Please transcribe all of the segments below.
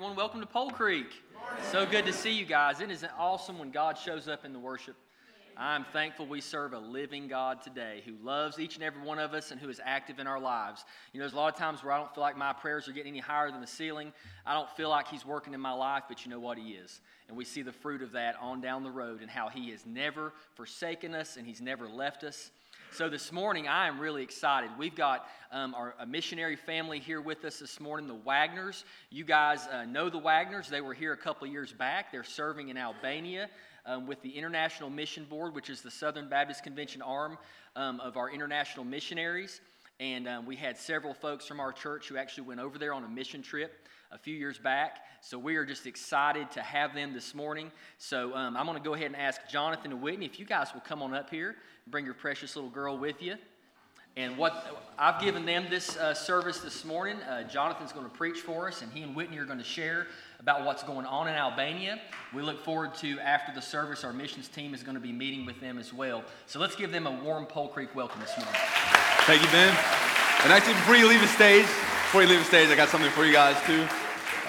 everyone. Welcome to Pole Creek. So good to see you guys. It is awesome when God shows up in the worship. I'm thankful we serve a living God today who loves each and every one of us and who is active in our lives. You know, there's a lot of times where I don't feel like my prayers are getting any higher than the ceiling. I don't feel like He's working in my life, but you know what? He is. And we see the fruit of that on down the road and how He has never forsaken us and He's never left us. So this morning, I am really excited. We've got um, our a missionary family here with us this morning, the Wagners. You guys uh, know the Wagners. They were here a couple years back. They're serving in Albania um, with the International Mission Board, which is the Southern Baptist Convention arm um, of our international missionaries. And um, we had several folks from our church who actually went over there on a mission trip a few years back. So we are just excited to have them this morning. So um, I'm going to go ahead and ask Jonathan and Whitney if you guys will come on up here bring your precious little girl with you. And what I've given them this uh, service this morning. Uh, Jonathan's going to preach for us, and he and Whitney are going to share about what's going on in Albania. We look forward to after the service, our missions team is going to be meeting with them as well. So let's give them a warm Pole Creek welcome this morning. Thank you, Ben. And actually, before you leave the stage, before you leave the stage, I got something for you guys too.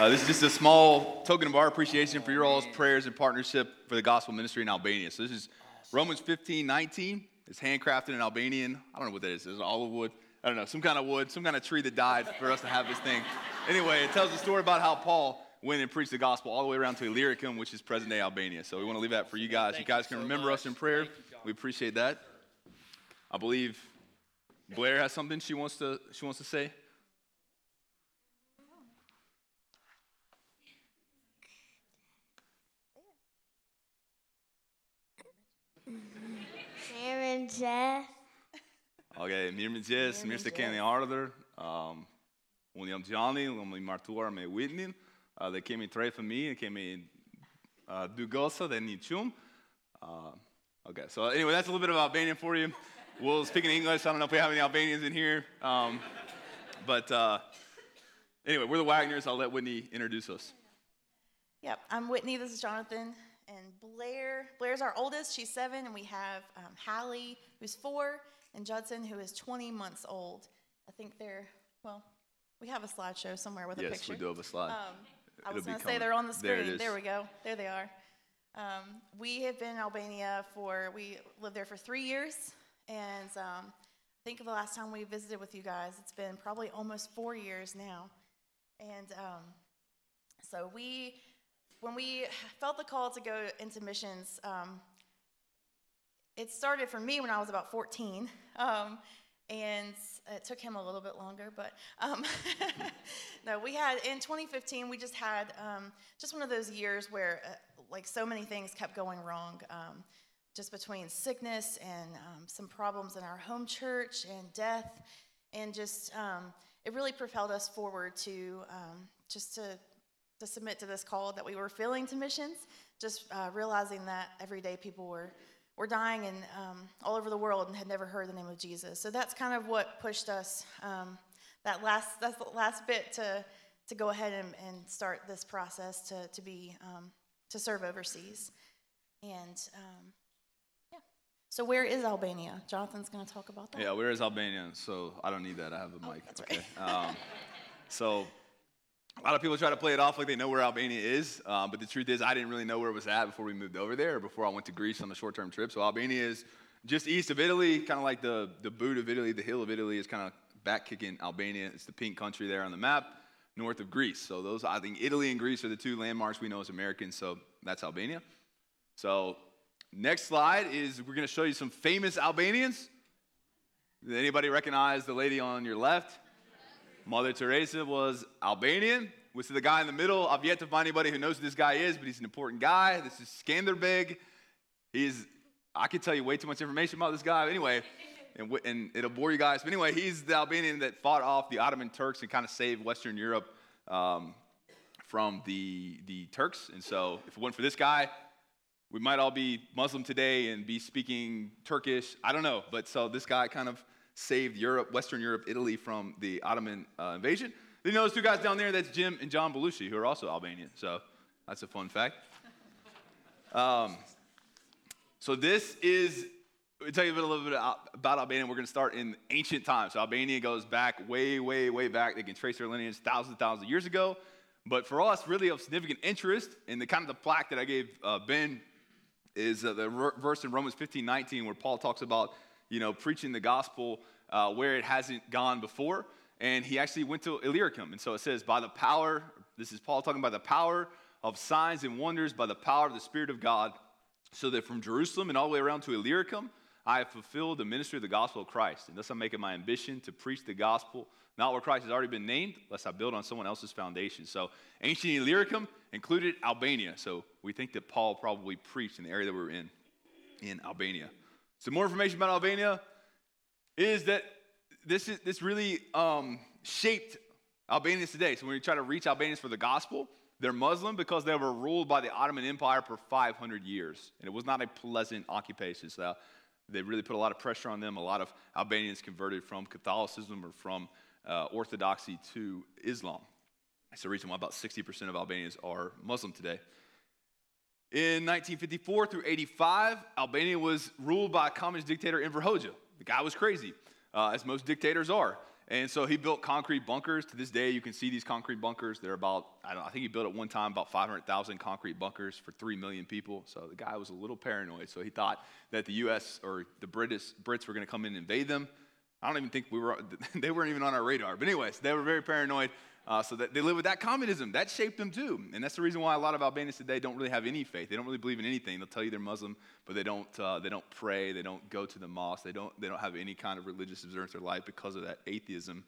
Uh, this is just a small token of our appreciation for your all's prayers and partnership for the gospel ministry in Albania. So this is Romans 15, 19. It's handcrafted in Albanian. I don't know what that is. It's olive wood. I don't know, some kind of wood, some kind of tree that died for us to have this thing. Anyway, it tells the story about how Paul went and preached the gospel all the way around to Illyricum, which is present day Albania. So we want to leave that for you guys. You guys can remember us in prayer. We appreciate that. I believe Blair has something she wants to she wants to say. Mirëmëngjes. Okej, mirëmëngjes, mirë se keni ardhur. Um, unë jam Gjani, unë i martuar me Whitney. Uh, dhe kemi tre fëmijë, kemi uh, dy gosa dhe një qumë. Uh, okay, so anyway, that's a little bit of Albanian for you. We'll speak in English. I don't know if we have any Albanians in here. Um, but uh, anyway, we're the Wagners. I'll let Whitney introduce us. Yep, I'm Whitney. This is Jonathan and Blair. Blair's our oldest. She's seven, and we have um, Hallie, who's four, and Judson, who is 20 months old. I think they're well. We have a slideshow somewhere with a picture. yes, we do have a slide. Um, I was going to say they're on the There it screen. is. There we go. There they are. Um, we have been in Albania for we lived there for three years, and um, I think the last time we visited with you guys, it's been probably almost four years now, and um, so we when we felt the call to go into missions, um, it started for me when I was about 14. Um, and it took him a little bit longer, but um, no, we had in 2015, we just had um, just one of those years where uh, like so many things kept going wrong. Um, just between sickness and um, some problems in our home church and death, and just it really propelled us forward to just to to submit to this call that we were feeling to missions, just uh, realizing that every day people were, were dying and um, all over the world and had never heard the name of Jesus. So that's kind of what pushed us um, that last that's the last bit to to go ahead and, and start this process to to be um, to serve overseas, and um, yeah. So where is Albania? Jonathan's going to talk about that. Yeah, where is Albania? So I don't need that. I have a Oh, mic. that's okay. Um, so a lot of people try to play it off like they know where Albania is, um, but the truth is, I didn't really know where it was at before we moved over there, or before I went to Greece on a short-term trip. So Albania is just east of Italy, kind of like the the boot of Italy, the hill of Italy is kind of back kicking Albania. It's the pink country there on the map, north of Greece. So those, I think, Italy and Greece are the two landmarks we know as Americans. So that's Albania. So next slide is we're going to show you some famous Albanians. Anybody recognize the lady on your left? Mother Teresa was Albanian. We see the guy in the middle. I've yet to find anybody who knows who this guy is, but he's an important guy. This is Skanderbeg. He's, I could tell you way too much information about this guy. Anyway, and, and it'll bore you guys. But anyway, he's the Albanian that fought off the Ottoman Turks and kind of saved Western Europe um, from the, the Turks. And so if it wasn't for this guy, we might all be Muslim today and be speaking Turkish. I don't know. But so this guy kind of saved Europe, Western Europe, Italy from the Ottoman uh, invasion. Then you know those two guys down there, that's Jim and John Belushi, who are also Albanian. So that's a fun fact. Um, so this is, we'll tell you a little bit about Albania. We're going to start in ancient times. So Albania goes back way, way, way back. They can trace their lineage thousands and thousands of years ago. But for us, really of significant interest, in the kind of the plaque that I gave uh, Ben is uh, the verse in Romans 15 19, where Paul talks about, you know, preaching the gospel uh, where it hasn't gone before. And he actually went to Illyricum. And so it says, by the power, this is Paul talking about the power of signs and wonders, by the power of the Spirit of God, so that from Jerusalem and all the way around to Illyricum, I have fulfilled the ministry of the gospel of Christ. And thus I'm making my ambition to preach the gospel, not where Christ has already been named, lest I build on someone else's foundation. So ancient Illyricum included Albania. So we think that Paul probably preached in the area that we are in, in Albania. Some more information about Albania is that this, is, this really um, shaped Albanians today. So when you try to reach Albanians for the gospel, they're Muslim because they were ruled by the Ottoman Empire for 500 years. And it was not a pleasant occupation. So they really put a lot of pressure on them. A lot of Albanians converted from Catholicism or from uh, Orthodoxy to Islam. That's the reason why about 60% of Albanians are Muslim today. In 1954 through 85, Albania was ruled by communist dictator, Enver Hoxha. The guy was crazy, uh, as most dictators are. And so he built concrete bunkers. To this day, you can see these concrete bunkers. They're about, I, don't, I think he built at one time about 500,000 concrete bunkers for 3 million people. So the guy was a little paranoid. So he thought that the U.S. or the British, Brits were going to come in and invade them. I don't even think we were, they weren't even on our radar. But, anyways, they were very paranoid. Uh, so that they live with that communism. That shaped them too. And that's the reason why a lot of Albanians today don't really have any faith. They don't really believe in anything. They'll tell you they're Muslim, but they don't, uh, they don't pray. They don't go to the mosque. They don't, they don't have any kind of religious observance in their life because of that atheism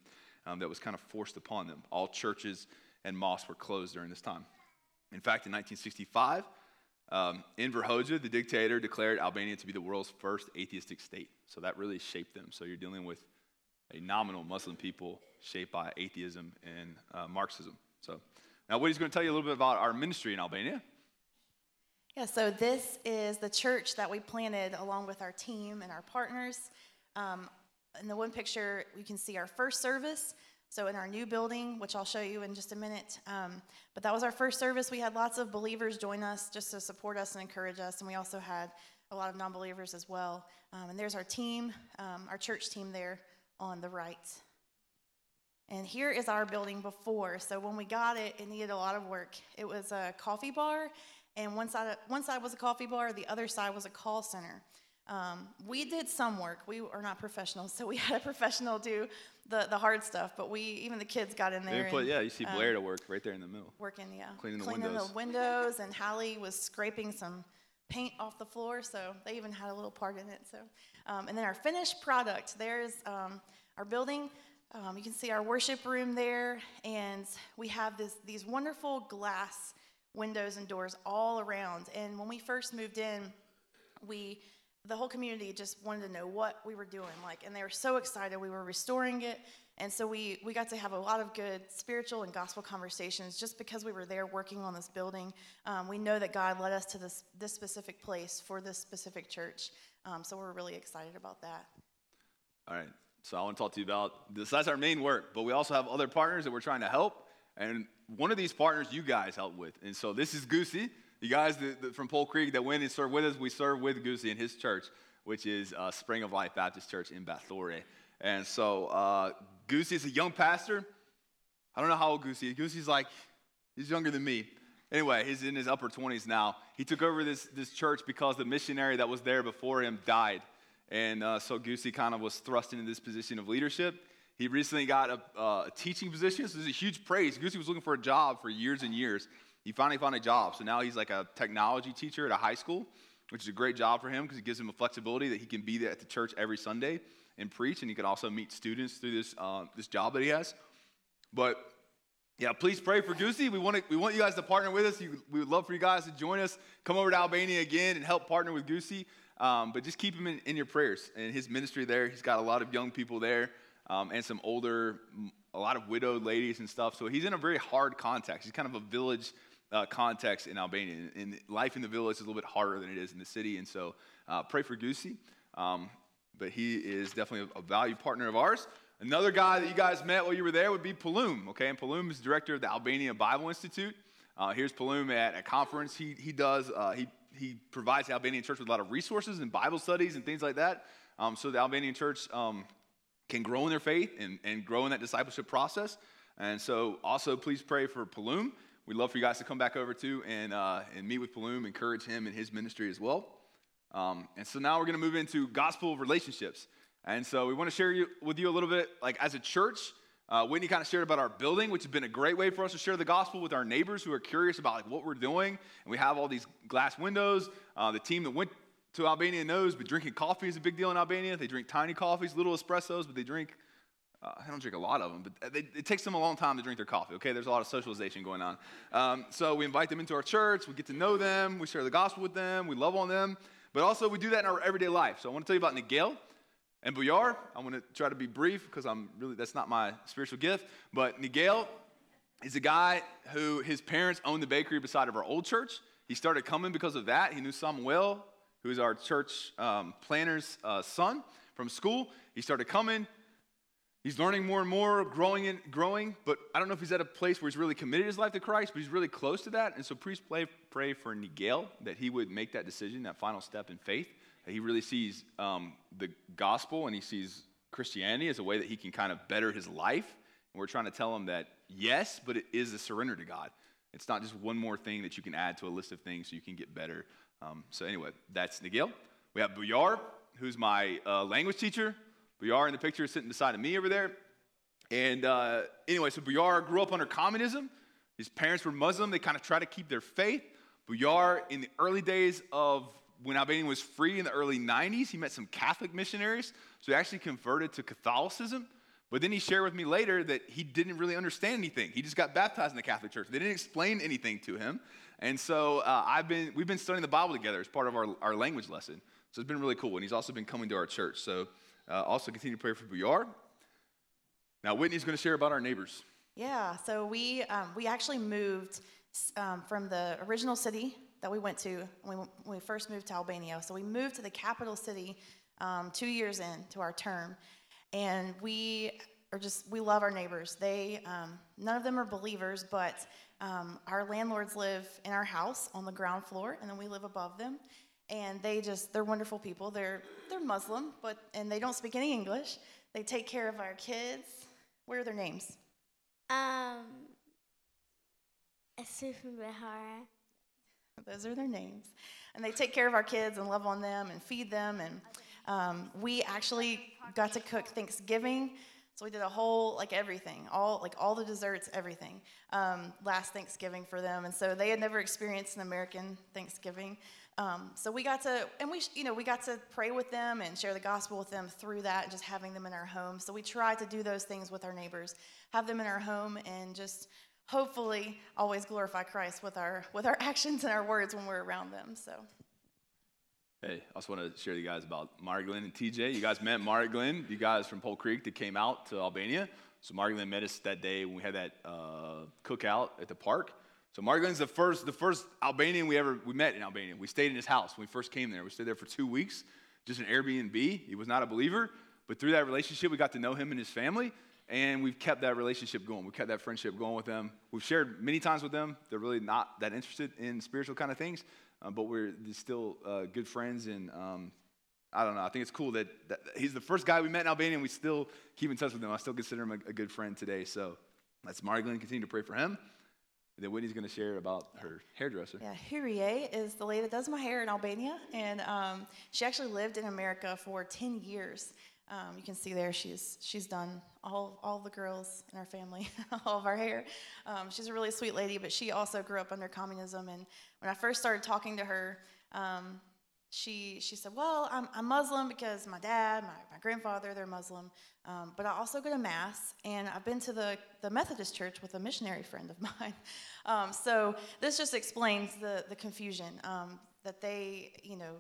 um, that was kind of forced upon them. All churches and mosques were closed during this time. In fact, in 1965, um, Enver Hoxha, the dictator, declared Albania to be the world's first atheistic state. So that really shaped them. So you're dealing with a nominal Muslim people shaped by atheism and uh, Marxism. So now Woody's going to tell you a little bit about our ministry in Albania. Yeah, so this is the church that we planted along with our team and our partners. Um, in the one picture, you can see our first service. So in our new building, which I'll show you in just a minute. Um, but that was our first service. We had lots of believers join us just to support us and encourage us. And we also had a lot of non believers as well. Um, and there's our team, um, our church team there on the right. And here is our building before. So when we got it, it needed a lot of work. It was a coffee bar, and one side, one side was a coffee bar, the other side was a call center. Um, we did some work. We are not professionals, so we had a professional do the, the hard stuff. But we, even the kids, got in there. Put, and, yeah, you see Blair um, to work right there in the middle. Working, yeah, cleaning the cleaning windows. the windows, and Hallie was scraping some paint off the floor. So they even had a little part in it. So, um, and then our finished product. There's um, our building. Um, you can see our worship room there, and we have this, these wonderful glass windows and doors all around. And when we first moved in, we the whole community just wanted to know what we were doing like and they were so excited we were restoring it and so we we got to have a lot of good spiritual and gospel conversations just because we were there working on this building um, we know that god led us to this this specific place for this specific church um, so we're really excited about that all right so I want to talk to you about this. That's our main work, but we also have other partners that we're trying to help. And one of these partners you guys help with. And so this is Goosey. You guys from Pole Creek that went and served with us, we serve with Goosey in his church, which is uh, Spring of Life Baptist Church in Bathore. And so uh, Goosey is a young pastor. I don't know how old Goosey is. Goosey's like, he's younger than me. Anyway, he's in his upper 20s now. He took over this, this church because the missionary that was there before him died. And uh, so Goosey kind of was thrust into this position of leadership. He recently got a, uh, a teaching position, so this is a huge praise. Goosey was looking for a job for years and years. He finally found a job, so now he's like a technology teacher at a high school, which is a great job for him because it gives him a flexibility that he can be there at the church every Sunday and preach, and he can also meet students through this, uh, this job that he has. But yeah, please pray for Goosey. We want, to, we want you guys to partner with us. We would love for you guys to join us. Come over to Albania again and help partner with Goosey. Um, but just keep him in, in, your prayers. And his ministry there, he's got a lot of young people there um, and some older, a lot of widowed ladies and stuff. So he's in a very hard context. He's kind of a village uh, context in Albania. And life in the village is a little bit harder than it is in the city. And so uh, pray for Goosey. Um, but he is definitely a, a valued partner of ours. Another guy that you guys met while you were there would be Palum, okay? And Palum is director of the Albania Bible Institute. Uh, here's Palum at a conference he, he does. Uh, he he provides the Albanian church with a lot of resources and Bible studies and things like that. Um, so the Albanian church um, can grow in their faith and, and grow in that discipleship process. And so, also, please pray for Paloom. We'd love for you guys to come back over too and, uh, and meet with Paloom, encourage him in his ministry as well. Um, and so now we're going to move into gospel relationships. And so we want to share you, with you a little bit, like as a church, uh, Whitney kind of shared about our building, which has been a great way for us to share the gospel with our neighbors who are curious about like what we're doing. And we have all these glass windows. Uh, the team that went to Albania knows, but drinking coffee is a big deal in Albania. They drink tiny coffees, little espressos, but they drink uh, I don't drink a lot of them, but they, it takes them a long time to drink their coffee, okay? There's a lot of socialization going on. Um, so we invite them into our church, we get to know them, we share the gospel with them, we love on them, but also we do that in our everyday life. So I want to tell you about Nigel and Buyar. I want to try to be brief because I'm really, that's not my spiritual gift, but Nigel is a guy who his parents owned the bakery beside of our old church. He started coming because of that. He knew Samuel, who is our church um, planner's uh, son from school. He started coming. He's learning more and more, growing and growing, but I don't know if he's at a place where he's really committed his life to Christ, but he's really close to that. And so please pray, pray for Nigel that he would make that decision, that final step in faith, that he really sees um, the gospel and he sees Christianity as a way that he can kind of better his life. And we're trying to tell him that yes, but it is a surrender to God. It's not just one more thing that you can add to a list of things so you can get better. Um, so anyway, that's Nigel. We have Buyar, who's my uh, language teacher. Buyar in the picture sitting beside of me over there. And uh, anyway, so Buyar grew up under communism. His parents were Muslim. They kind of try to keep their faith. Buyar, in the early days of when Albania was free in the early 90s, he met some Catholic missionaries. So he actually converted to Catholicism. But then he shared with me later that he didn't really understand anything. He just got baptized in the Catholic Church. They didn't explain anything to him. And so uh, I've been, we've been studying the Bible together as part of our, our language lesson. So it's been really cool. And he's also been coming to our church. So uh, also, continue to pray for Buyar. Now, Whitney's going to share about our neighbors. Yeah, so we, um, we actually moved um, from the original city that we went to when we, when we, first moved to Albania. So we moved to the capital city um, two years into our term. And we are just, we love our neighbors. They, um, none of them are believers, but um, our landlords live in our house on the ground floor, and then we live above them and they just they're wonderful people. They're they're Muslim, but and they don't speak any English. They take care of our kids. What are their names? Um, Asif and Behara. Those are their names, and they take care of our kids and love on them and feed them. And um, we actually got to cook Thanksgiving. So we did a whole like everything, all like all the desserts, everything. Um, last Thanksgiving for them, and so they had never experienced an American Thanksgiving. Um, so we got to, and we, you know, we got to pray with them and share the gospel with them through that, and just having them in our home. So we try to do those things with our neighbors, have them in our home, and just hopefully always glorify Christ with our with our actions and our words when we're around them. So. Hey, I also want to share you guys about Margolin and TJ. You guys met Margolin, you guys from Pole Creek that came out to Albania. So Margolin met us that day when we had that uh, cookout at the park. So Marglin's the first, the first Albanian we ever we met in Albania. We stayed in his house when we first came there. We stayed there for two weeks, just an Airbnb. He was not a believer, but through that relationship, we got to know him and his family, and we've kept that relationship going. We've kept that friendship going with them. We've shared many times with them. They're really not that interested in spiritual kind of things, uh, but we're still uh, good friends. And um, I don't know. I think it's cool that, that, he's the first guy we met in Albania, and we still keep in touch with him. I still consider him a, a good friend today. So let's Marglin. Continue to pray for him. And then Whitney's going to share about her hairdresser. Yeah, Hurie is the lady that does my hair in Albania, and um, she actually lived in America for 10 years. Um, you can see there she's she's done all all the girls in our family, all of our hair. Um, she's a really sweet lady, but she also grew up under communism. And when I first started talking to her, um, she, she said, Well, I'm, I'm Muslim because my dad, my, my grandfather, they're Muslim. Um, but I also go to Mass, and I've been to the, the Methodist church with a missionary friend of mine. Um, so this just explains the, the confusion um, that they, you know,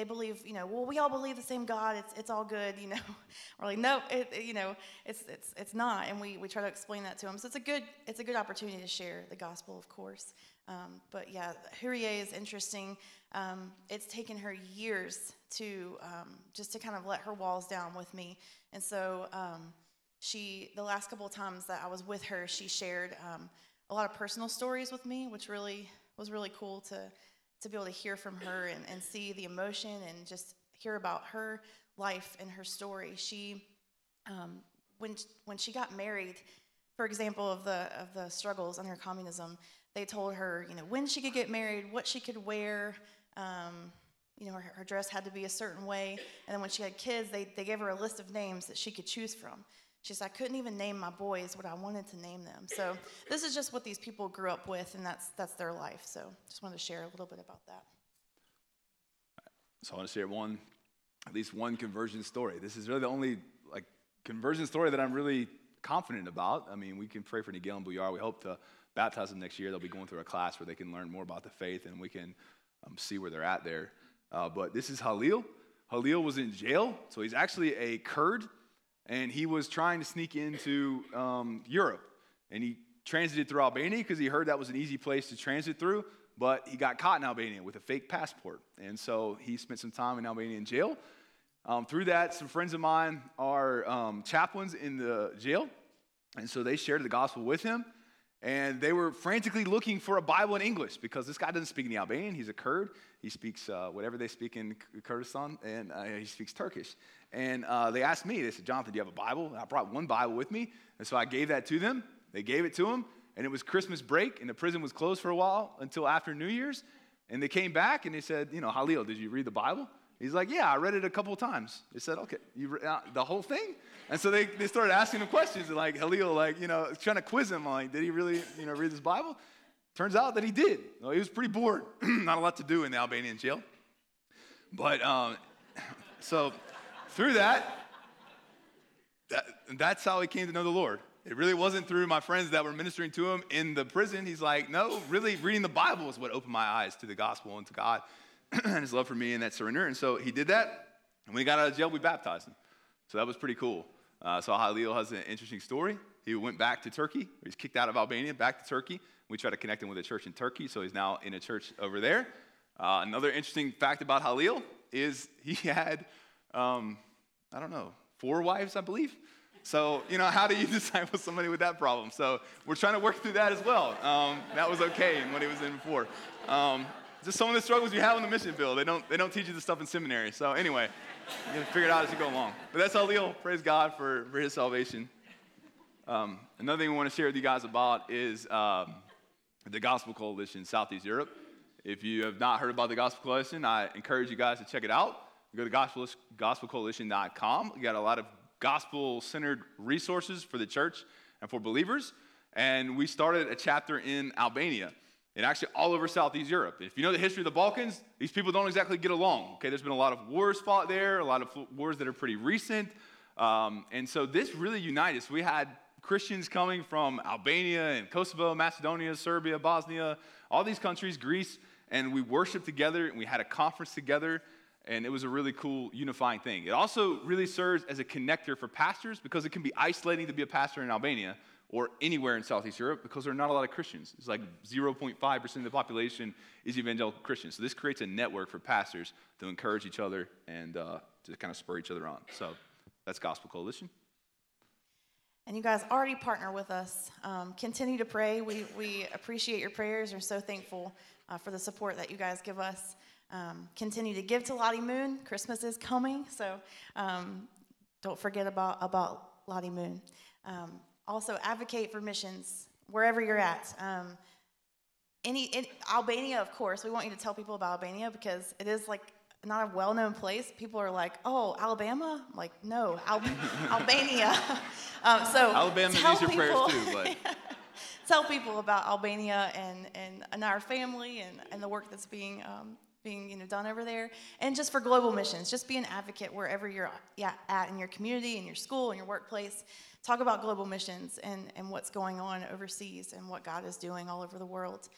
they believe, you know, well, we all believe the same God. It's, it's all good, you know. We're like, no, it, it, you know, it's, it's, it's not. And we, we try to explain that to them. So it's a good, it's a good opportunity to share the gospel, of course. Um, but yeah, Hurie is interesting. Um, it's taken her years to um, just to kind of let her walls down with me. And so um, she, the last couple of times that I was with her, she shared um, a lot of personal stories with me, which really was really cool to to be able to hear from her and, and see the emotion and just hear about her life and her story. She, um, when when she got married, for example, of the of the struggles under communism, they told her, you know, when she could get married, what she could wear. Um, you know, her, her, dress had to be a certain way. And then when she had kids, they, they gave her a list of names that she could choose from. She said, I couldn't even name my boys what I wanted to name them. So this is just what these people grew up with, and that's, that's their life. So just wanted to share a little bit about that. So I want to share one, at least one conversion story. This is really the only like conversion story that I'm really confident about. I mean, we can pray for Nigel and Buyar. We hope to baptize them next year. They'll be going through a class where they can learn more about the faith, and we can um, see where they're at there. Uh, but this is Halil. Halil was in jail, so he's actually a Kurd, and he was trying to sneak into um, Europe. And he transited through Albania because he heard that was an easy place to transit through, but he got caught in Albania with a fake passport. And so he spent some time in Albanian jail. Um, through that, some friends of mine are um, chaplains in the jail, and so they shared the gospel with him. And they were frantically looking for a Bible in English because this guy doesn't speak any Albanian. He's a Kurd. He speaks uh, whatever they speak in Kurdistan, and uh, he speaks Turkish. And uh, they asked me, they said, Jonathan, do you have a Bible? And I brought one Bible with me. And so I gave that to them. They gave it to him. And it was Christmas break, and the prison was closed for a while until after New Year's. And they came back and they said, You know, Halil, did you read the Bible? He's like, Yeah, I read it a couple times. They said, Okay, you re- uh, the whole thing? And so they, they started asking him questions, like Halil, like, you know, trying to quiz him, like, did he really, you know, read this Bible? Turns out that he did. Well, he was pretty bored, not a lot to do in the Albanian jail. But um, so through that, that, that's how he came to know the Lord. It really wasn't through my friends that were ministering to him in the prison. He's like, no, really, reading the Bible is what opened my eyes to the gospel and to God and his love for me and that surrender. And so he did that. And when he got out of jail, we baptized him. So that was pretty cool. Uh, so Halil has an interesting story. He went back to Turkey. He was kicked out of Albania, back to Turkey. We tried to connect him with a church in Turkey, so he's now in a church over there. Uh, another interesting fact about Halil is he had, um, I don't know, four wives, I believe. So, you know, how do you disciple somebody with that problem? So, we're trying to work through that as well. Um, that was okay in what he was in before. Um, just some of the struggles you have in the mission field. They don't, they don't teach you this stuff in seminary. So, anyway, you gotta figure it out as you go along. But that's Halil. Praise God for, for his salvation. Um, another thing we want to share with you guys about is um, the Gospel Coalition Southeast Europe. If you have not heard about the Gospel Coalition, I encourage you guys to check it out. Go to gospel, gospelcoalition.com. We got a lot of gospel centered resources for the church and for believers. And we started a chapter in Albania and actually all over Southeast Europe. If you know the history of the Balkans, these people don't exactly get along. Okay, there's been a lot of wars fought there, a lot of wars that are pretty recent. Um, and so this really united us. We had Christians coming from Albania and Kosovo, Macedonia, Serbia, Bosnia, all these countries, Greece, and we worshiped together and we had a conference together and it was a really cool unifying thing. It also really serves as a connector for pastors because it can be isolating to be a pastor in Albania or anywhere in Southeast Europe because there are not a lot of Christians. It's like 0.5% of the population is evangelical Christian. So this creates a network for pastors to encourage each other and uh, to kind of spur each other on. So that's Gospel Coalition. And you guys already partner with us. Um, continue to pray. We, we appreciate your prayers. We're so thankful uh, for the support that you guys give us. Um, continue to give to Lottie Moon. Christmas is coming, so um, don't forget about, about Lottie Moon. Um, also, advocate for missions wherever you're at. Um, any in Albania, of course, we want you to tell people about Albania because it is like not a well-known place. People are like, "Oh, Alabama?" I'm like, no, Al- Albania. um, so Alabama needs your prayers too, but. tell people about Albania and, and, and our family and, and the work that's being um, being you know done over there. And just for global missions just be an advocate wherever you're at in your community in your school in your workplace. Talk about global missions and, and what's going on overseas and what god is doing all over the world.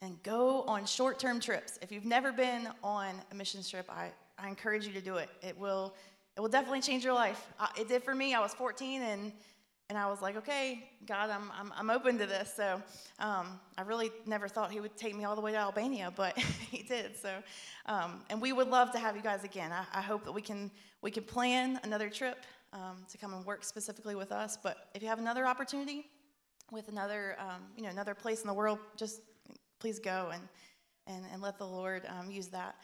And go on short-term trips. If you've never been on a mission trip i, I encourage you to do it. It will it will definitely change your life. It did for me. I was 14 and and I was like, okay, God, I'm, I'm, I'm open to this. So um, I really never thought he would take me all the way to Albania, but he did. So, um, and we would love to have you guys again. I, I hope that we can, we can plan another trip um, to come and work specifically with us. But if you have another opportunity with another, um, you know, another place in the world, just please go and, and, and let the Lord um, use that.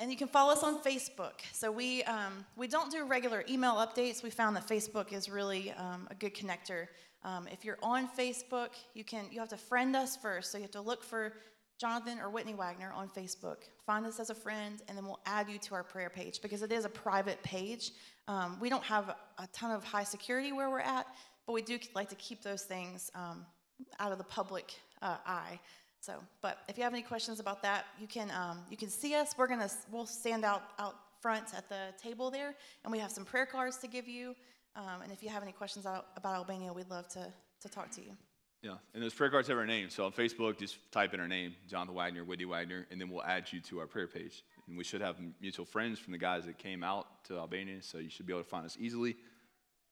And you can follow us on Facebook. So we, um, we don't do regular email updates. We found that Facebook is really um, a good connector Um, if you're on Facebook, you can you have to friend us first. So you have to look for Jonathan or Whitney Wagner on Facebook. Find us as a friend, and then we'll add you to our prayer page because it is a private page. Um, we don't have a ton of high security where we're at, but we do like to keep those things um, out of the public uh, eye. So, but if you have any questions about that, you can um, you can see us. We're gonna we'll stand out out front at the table there, and we have some prayer cards to give you. Um, and if you have any questions about, Albania, we'd love to to talk to you. Yeah, and those prayer cards have our name. So on Facebook, just type in our name, Jonathan Wagner, Whitney Wagner, and then we'll add you to our prayer page. And we should have mutual friends from the guys that came out to Albania, so you should be able to find us easily.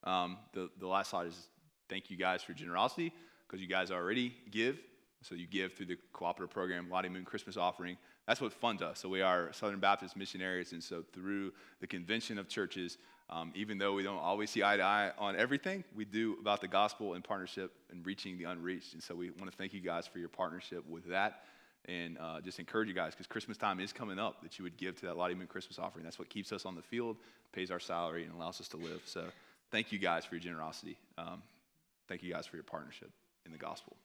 Um, the, the last slide is thank you guys for generosity because you guys already give. So you give through the cooperative program, Lottie Moon Christmas offering. That's what funds us. So we are Southern Baptist missionaries, and so through the convention of churches, um, even though we don't always see eye to eye on everything, we do about the gospel and partnership and reaching the unreached. And so we want to thank you guys for your partnership with that and uh, just encourage you guys because Christmas time is coming up that you would give to that Lottie Moon Christmas offering. That's what keeps us on the field, pays our salary, and allows us to live. So thank you guys for your generosity. Um, thank you guys for your partnership in the gospel.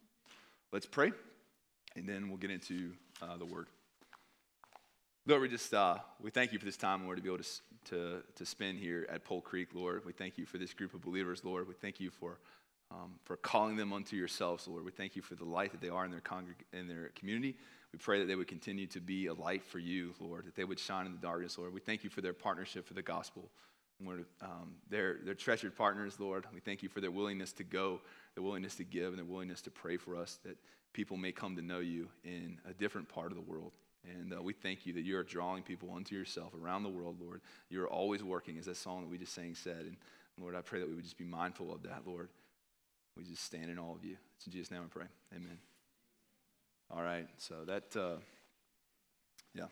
Let's pray, and then we'll get into uh, the word. Lord, we just uh, we thank you for this time, Lord, to be able to, to, to spend here at Pole Creek, Lord. We thank you for this group of believers, Lord. We thank you for um, for calling them unto yourselves, Lord. We thank you for the light that they are in their congreg- in their community. We pray that they would continue to be a light for you, Lord. That they would shine in the darkness, Lord. We thank you for their partnership for the gospel. Lord, um, they're, they're treasured partners, Lord. We thank you for their willingness to go, their willingness to give, and their willingness to pray for us that people may come to know you in a different part of the world. And uh, we thank you that you are drawing people unto yourself around the world, Lord. You are always working, as that song that we just sang said. And Lord, I pray that we would just be mindful of that, Lord. We just stand in all of you. It's in Jesus' name I pray. Amen. All right, so that, uh, yeah.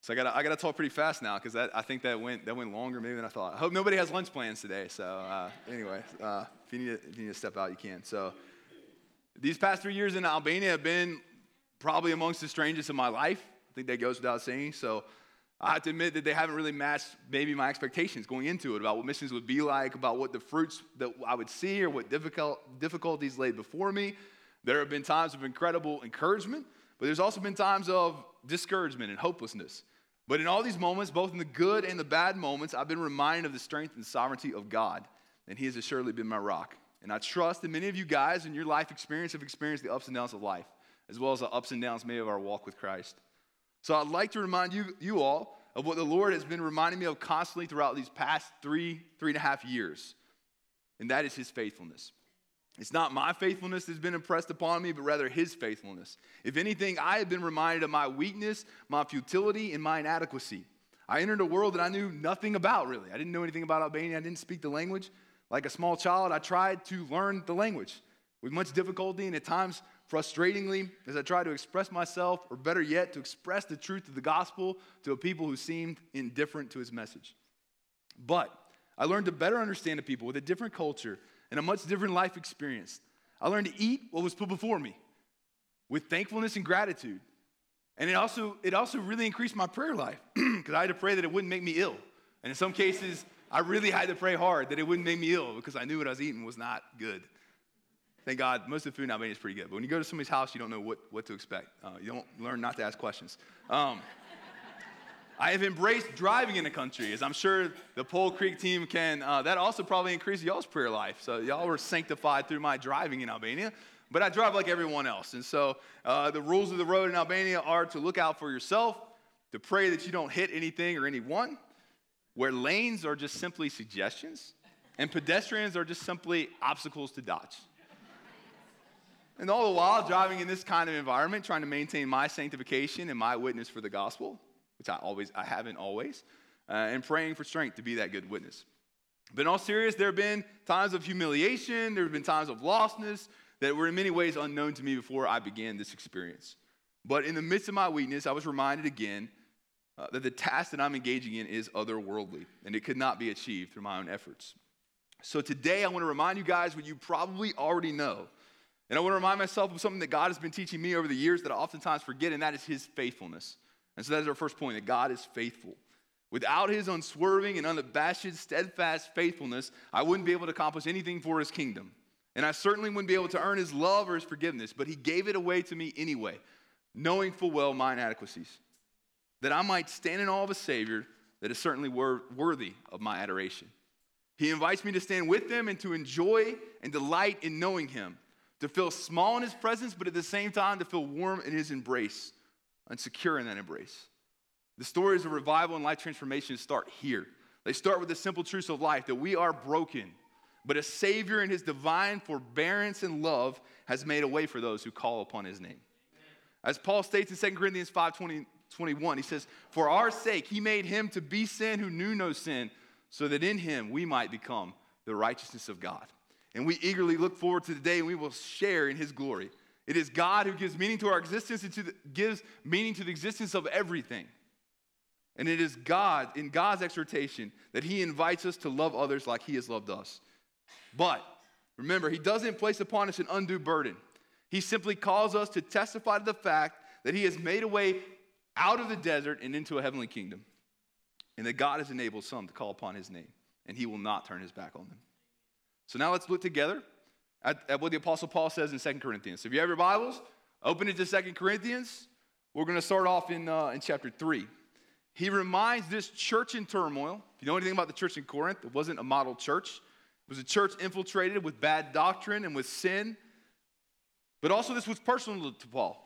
So I got I got to talk pretty fast now because I think that went that went longer maybe than I thought. I hope nobody has lunch plans today. So uh, anyway, uh, if you need to, you need to step out, you can. So these past three years in Albania have been probably amongst the strangest of my life. I think that goes without saying. So I have to admit that they haven't really matched maybe my expectations going into it about what missions would be like, about what the fruits that I would see, or what difficult difficulties laid before me. There have been times of incredible encouragement, but there's also been times of discouragement and hopelessness. But in all these moments, both in the good and the bad moments, I've been reminded of the strength and sovereignty of God, and He has assuredly been my rock. And I trust that many of you guys in your life experience have experienced the ups and downs of life, as well as the ups and downs maybe of our walk with Christ. So I'd like to remind you, you all of what the Lord has been reminding me of constantly throughout these past three, three and a half years, and that is His faithfulness. It's not my faithfulness that's been impressed upon me, but rather his faithfulness. If anything, I have been reminded of my weakness, my futility, and my inadequacy. I entered a world that I knew nothing about, really. I didn't know anything about Albania. I didn't speak the language. Like a small child, I tried to learn the language with much difficulty and at times frustratingly as I tried to express myself, or better yet, to express the truth of the gospel to a people who seemed indifferent to his message. But I learned to better understand a people with a different culture and a much different life experience. I learned to eat what was put before me with thankfulness and gratitude. And it also, it also really increased my prayer life because I had to pray that it wouldn't make me ill. And in some cases, I really had to pray hard that it wouldn't make me ill because I knew what I was eating was not good. Thank God, most of the food in Albania is pretty good. But when you go to somebody's house, you don't know what, what to expect. Uh, you don't learn not to ask questions. Um, I have embraced driving in the country, as I'm sure the Pole Creek team can. Uh, that also probably increased y'all's prayer life. So y'all were sanctified through my driving in Albania. But I drive like everyone else. And so uh, the rules of the road in Albania are to look out for yourself, to pray that you don't hit anything or anyone, where lanes are just simply suggestions, and pedestrians are just simply obstacles to dodge. And all the while, driving in this kind of environment, trying to maintain my sanctification and my witness for the gospel, which I always, I haven't always, uh, and praying for strength to be that good witness. But in all seriousness, there have been times of humiliation, there have been times of lostness that were in many ways unknown to me before I began this experience. But in the midst of my weakness, I was reminded again uh, that the task that I'm engaging in is otherworldly, and it could not be achieved through my own efforts. So today, I want to remind you guys what you probably already know. And I want to remind myself of something that God has been teaching me over the years that I oftentimes forget, and that is His faithfulness. And so that is our first point that God is faithful. Without his unswerving and unabashed, steadfast faithfulness, I wouldn't be able to accomplish anything for his kingdom. And I certainly wouldn't be able to earn his love or his forgiveness, but he gave it away to me anyway, knowing full well my inadequacies, that I might stand in awe of a Savior that is certainly wor- worthy of my adoration. He invites me to stand with him and to enjoy and delight in knowing him, to feel small in his presence, but at the same time to feel warm in his embrace and secure in that embrace. The stories of revival and life transformation start here. They start with the simple truths of life that we are broken but a Savior in his divine forbearance and love has made a way for those who call upon his name. As Paul states in 2 Corinthians 5 20, 21, he says, For our sake, he made him to be sin who knew no sin, so that in him we might become the righteousness of God. And we eagerly look forward to the day we will share in his glory. It is God who gives meaning to our existence and to the, gives meaning to the existence of everything. And it is God, in God's exhortation, that he invites us to love others like he has loved us. But remember, he doesn't place upon us an undue burden. He simply calls us to testify to the fact that he has made a way out of the desert and into a heavenly kingdom, and that God has enabled some to call upon his name, and he will not turn his back on them. So now let's look together at, at what the Apostle Paul says in 2 Corinthians. So if you have your Bibles, open it to 2 Corinthians. We're going to start off in, uh, in chapter 3. He reminds this church in turmoil. If you know anything about the church in Corinth, it wasn't a model church. It was a church infiltrated with bad doctrine and with sin. But also, this was personal to Paul.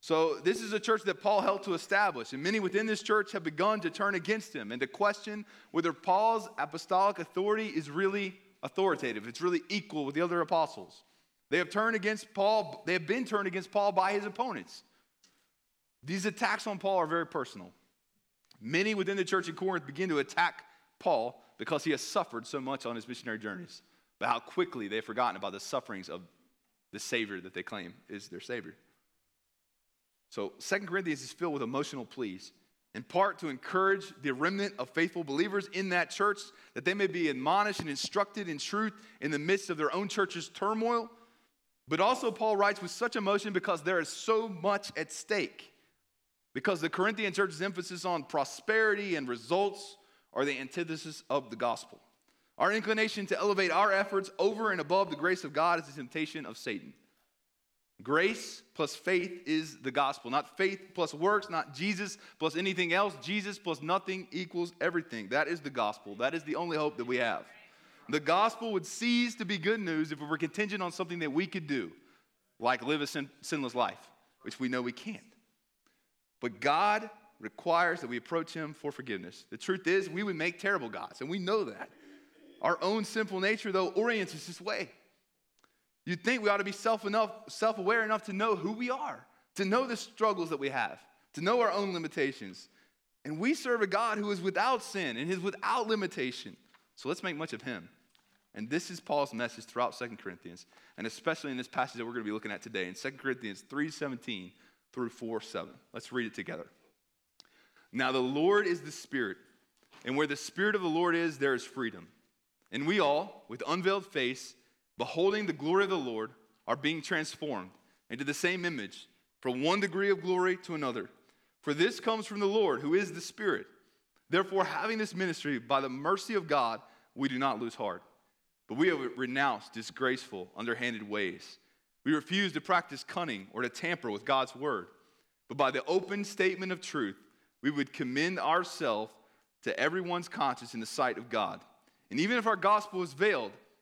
So, this is a church that Paul helped to establish, and many within this church have begun to turn against him and to question whether Paul's apostolic authority is really authoritative, it's really equal with the other apostles. They have turned against Paul, they have been turned against Paul by his opponents. These attacks on Paul are very personal. Many within the church in Corinth begin to attack Paul because he has suffered so much on his missionary journeys, but how quickly they've forgotten about the sufferings of the Savior that they claim is their Savior. So, Second Corinthians is filled with emotional pleas, in part to encourage the remnant of faithful believers in that church that they may be admonished and instructed in truth in the midst of their own church's turmoil. But also, Paul writes with such emotion because there is so much at stake. Because the Corinthian church's emphasis on prosperity and results are the antithesis of the gospel. Our inclination to elevate our efforts over and above the grace of God is the temptation of Satan. Grace plus faith is the gospel, not faith plus works, not Jesus plus anything else. Jesus plus nothing equals everything. That is the gospel. That is the only hope that we have. The gospel would cease to be good news if it were contingent on something that we could do, like live a sin- sinless life, which we know we can't. But God requires that we approach Him for forgiveness. The truth is, we would make terrible gods, and we know that. Our own sinful nature, though, orients us this way. You'd think we ought to be self enough, self-aware enough to know who we are, to know the struggles that we have, to know our own limitations. And we serve a God who is without sin and is without limitation. So let's make much of him. And this is Paul's message throughout Second Corinthians, and especially in this passage that we're going to be looking at today in Second Corinthians 3:17 through 4:7. Let's read it together. Now, the Lord is the Spirit, and where the Spirit of the Lord is, there is freedom. And we all, with unveiled face, beholding the glory of the Lord, are being transformed into the same image from one degree of glory to another. For this comes from the Lord, who is the Spirit. Therefore, having this ministry by the mercy of God, we do not lose heart. But we have renounced disgraceful, underhanded ways. We refuse to practice cunning or to tamper with God's word. But by the open statement of truth, we would commend ourselves to everyone's conscience in the sight of God. And even if our gospel is veiled,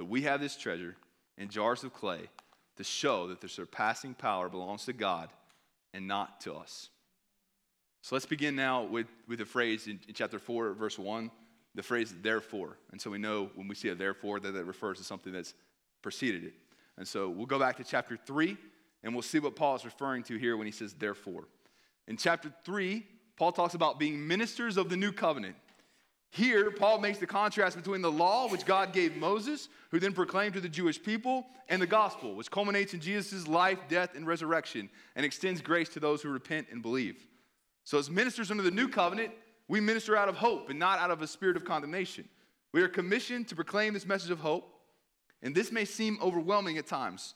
But we have this treasure in jars of clay to show that the surpassing power belongs to God and not to us. So let's begin now with, with the phrase in, in chapter 4, verse 1, the phrase therefore. And so we know when we see a therefore that that refers to something that's preceded it. And so we'll go back to chapter 3 and we'll see what Paul is referring to here when he says therefore. In chapter 3, Paul talks about being ministers of the new covenant. Here, Paul makes the contrast between the law, which God gave Moses, who then proclaimed to the Jewish people, and the gospel, which culminates in Jesus' life, death, and resurrection, and extends grace to those who repent and believe. So, as ministers under the new covenant, we minister out of hope and not out of a spirit of condemnation. We are commissioned to proclaim this message of hope, and this may seem overwhelming at times,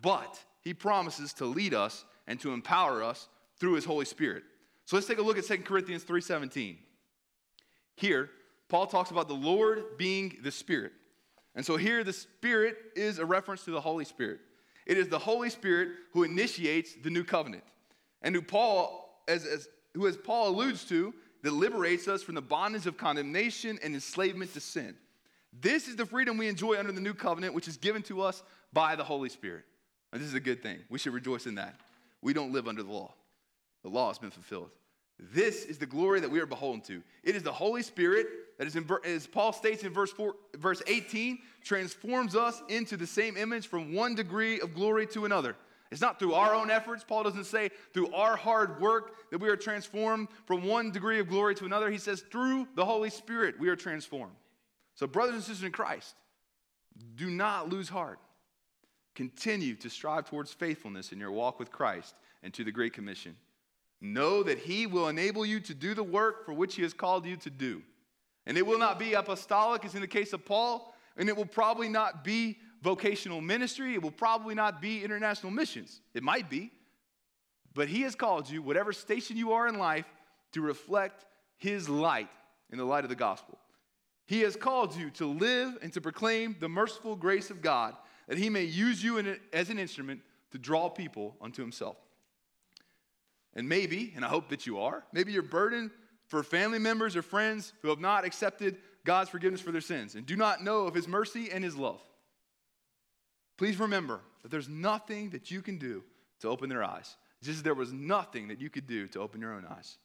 but he promises to lead us and to empower us through his Holy Spirit. So let's take a look at 2 Corinthians 3:17. Here, Paul talks about the Lord being the Spirit. And so here, the Spirit is a reference to the Holy Spirit. It is the Holy Spirit who initiates the new covenant, and who Paul, as, as, who as Paul alludes to, that liberates us from the bondage of condemnation and enslavement to sin. This is the freedom we enjoy under the new covenant, which is given to us by the Holy Spirit. And this is a good thing. We should rejoice in that. We don't live under the law, the law has been fulfilled. This is the glory that we are beholden to. It is the Holy Spirit that is, in, as Paul states in verse, four, verse 18, transforms us into the same image from one degree of glory to another. It's not through our own efforts. Paul doesn't say through our hard work that we are transformed from one degree of glory to another. He says through the Holy Spirit we are transformed. So, brothers and sisters in Christ, do not lose heart. Continue to strive towards faithfulness in your walk with Christ and to the Great Commission. Know that He will enable you to do the work for which He has called you to do. And it will not be apostolic, as in the case of Paul, and it will probably not be vocational ministry. It will probably not be international missions. It might be. But He has called you, whatever station you are in life, to reflect His light in the light of the gospel. He has called you to live and to proclaim the merciful grace of God, that He may use you a, as an instrument to draw people unto Himself. And maybe, and I hope that you are, maybe you're burdened for family members or friends who have not accepted God's forgiveness for their sins and do not know of His mercy and His love. Please remember that there's nothing that you can do to open their eyes, just as there was nothing that you could do to open your own eyes.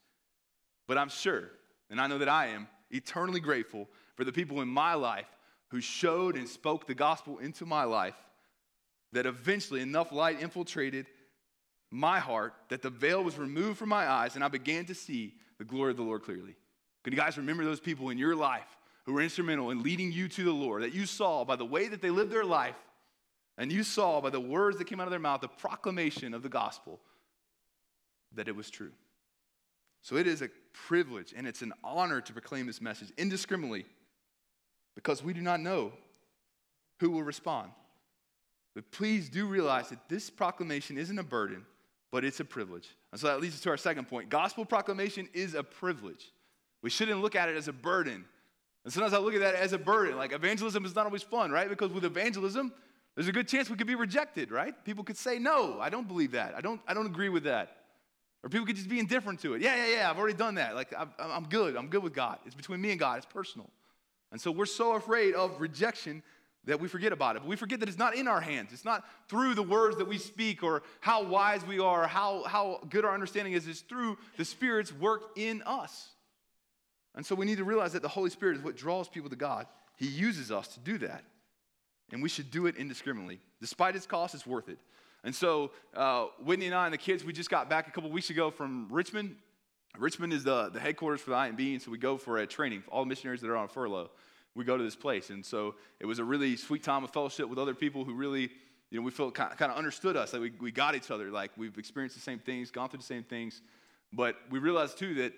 But I'm sure, and I know that I am, eternally grateful for the people in my life who showed and spoke the gospel into my life that eventually enough light infiltrated my heart that the veil was removed from my eyes and I began to see the glory of the Lord clearly. Can you guys remember those people in your life who were instrumental in leading you to the Lord that you saw by the way that they lived their life and you saw by the words that came out of their mouth the proclamation of the gospel that it was true? So it is a privilege and it's an honor to proclaim this message indiscriminately because we do not know who will respond. But please do realize that this proclamation isn't a burden, but it's a privilege. And so that leads us to our second point. Gospel proclamation is a privilege. We shouldn't look at it as a burden. And sometimes I look at that as a burden. Like evangelism is not always fun, right? Because with evangelism, there's a good chance we could be rejected, right? People could say, no, I don't believe that. I don't, I don't agree with that. Or people could just be indifferent to it. Yeah, yeah, yeah, I've already done that. Like, I'm, I'm good. I'm good with God. It's between me and God, it's personal. And so we're so afraid of rejection that we forget about it. But we forget that it's not in our hands. It's not through the words that we speak or how wise we are, or how, how good our understanding is. It's through the Spirit's work in us. And so we need to realize that the Holy Spirit is what draws people to God. He uses us to do that. And we should do it indiscriminately. Despite its cost, it's worth it. And so uh, Whitney and I and the kids, we just got back a couple weeks ago from Richmond. Richmond is the, the headquarters for the IMB, and so we go for a training for all the missionaries that are on furlough we go to this place. And so it was a really sweet time of fellowship with other people who really, you know, we felt kind of understood us. Like we, we got each other. Like we've experienced the same things, gone through the same things. But we realized too that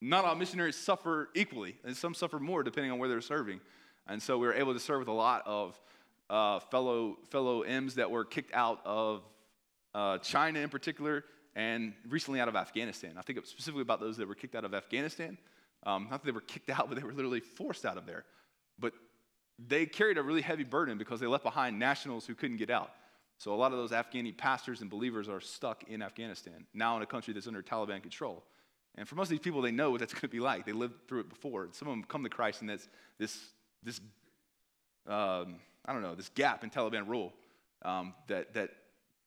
not all missionaries suffer equally, and some suffer more depending on where they're serving. And so we were able to serve with a lot of uh, fellow fellow M's that were kicked out of uh, China in particular, and recently out of Afghanistan. I think specifically about those that were kicked out of Afghanistan. Um, not that they were kicked out, but they were literally forced out of there. But they carried a really heavy burden because they left behind nationals who couldn't get out. So a lot of those Afghani pastors and believers are stuck in Afghanistan, now in a country that's under Taliban control. And for most of these people, they know what that's going to be like. They lived through it before. Some of them come to Christ, and that's this, this um, I don't know, this gap in Taliban rule um, that, that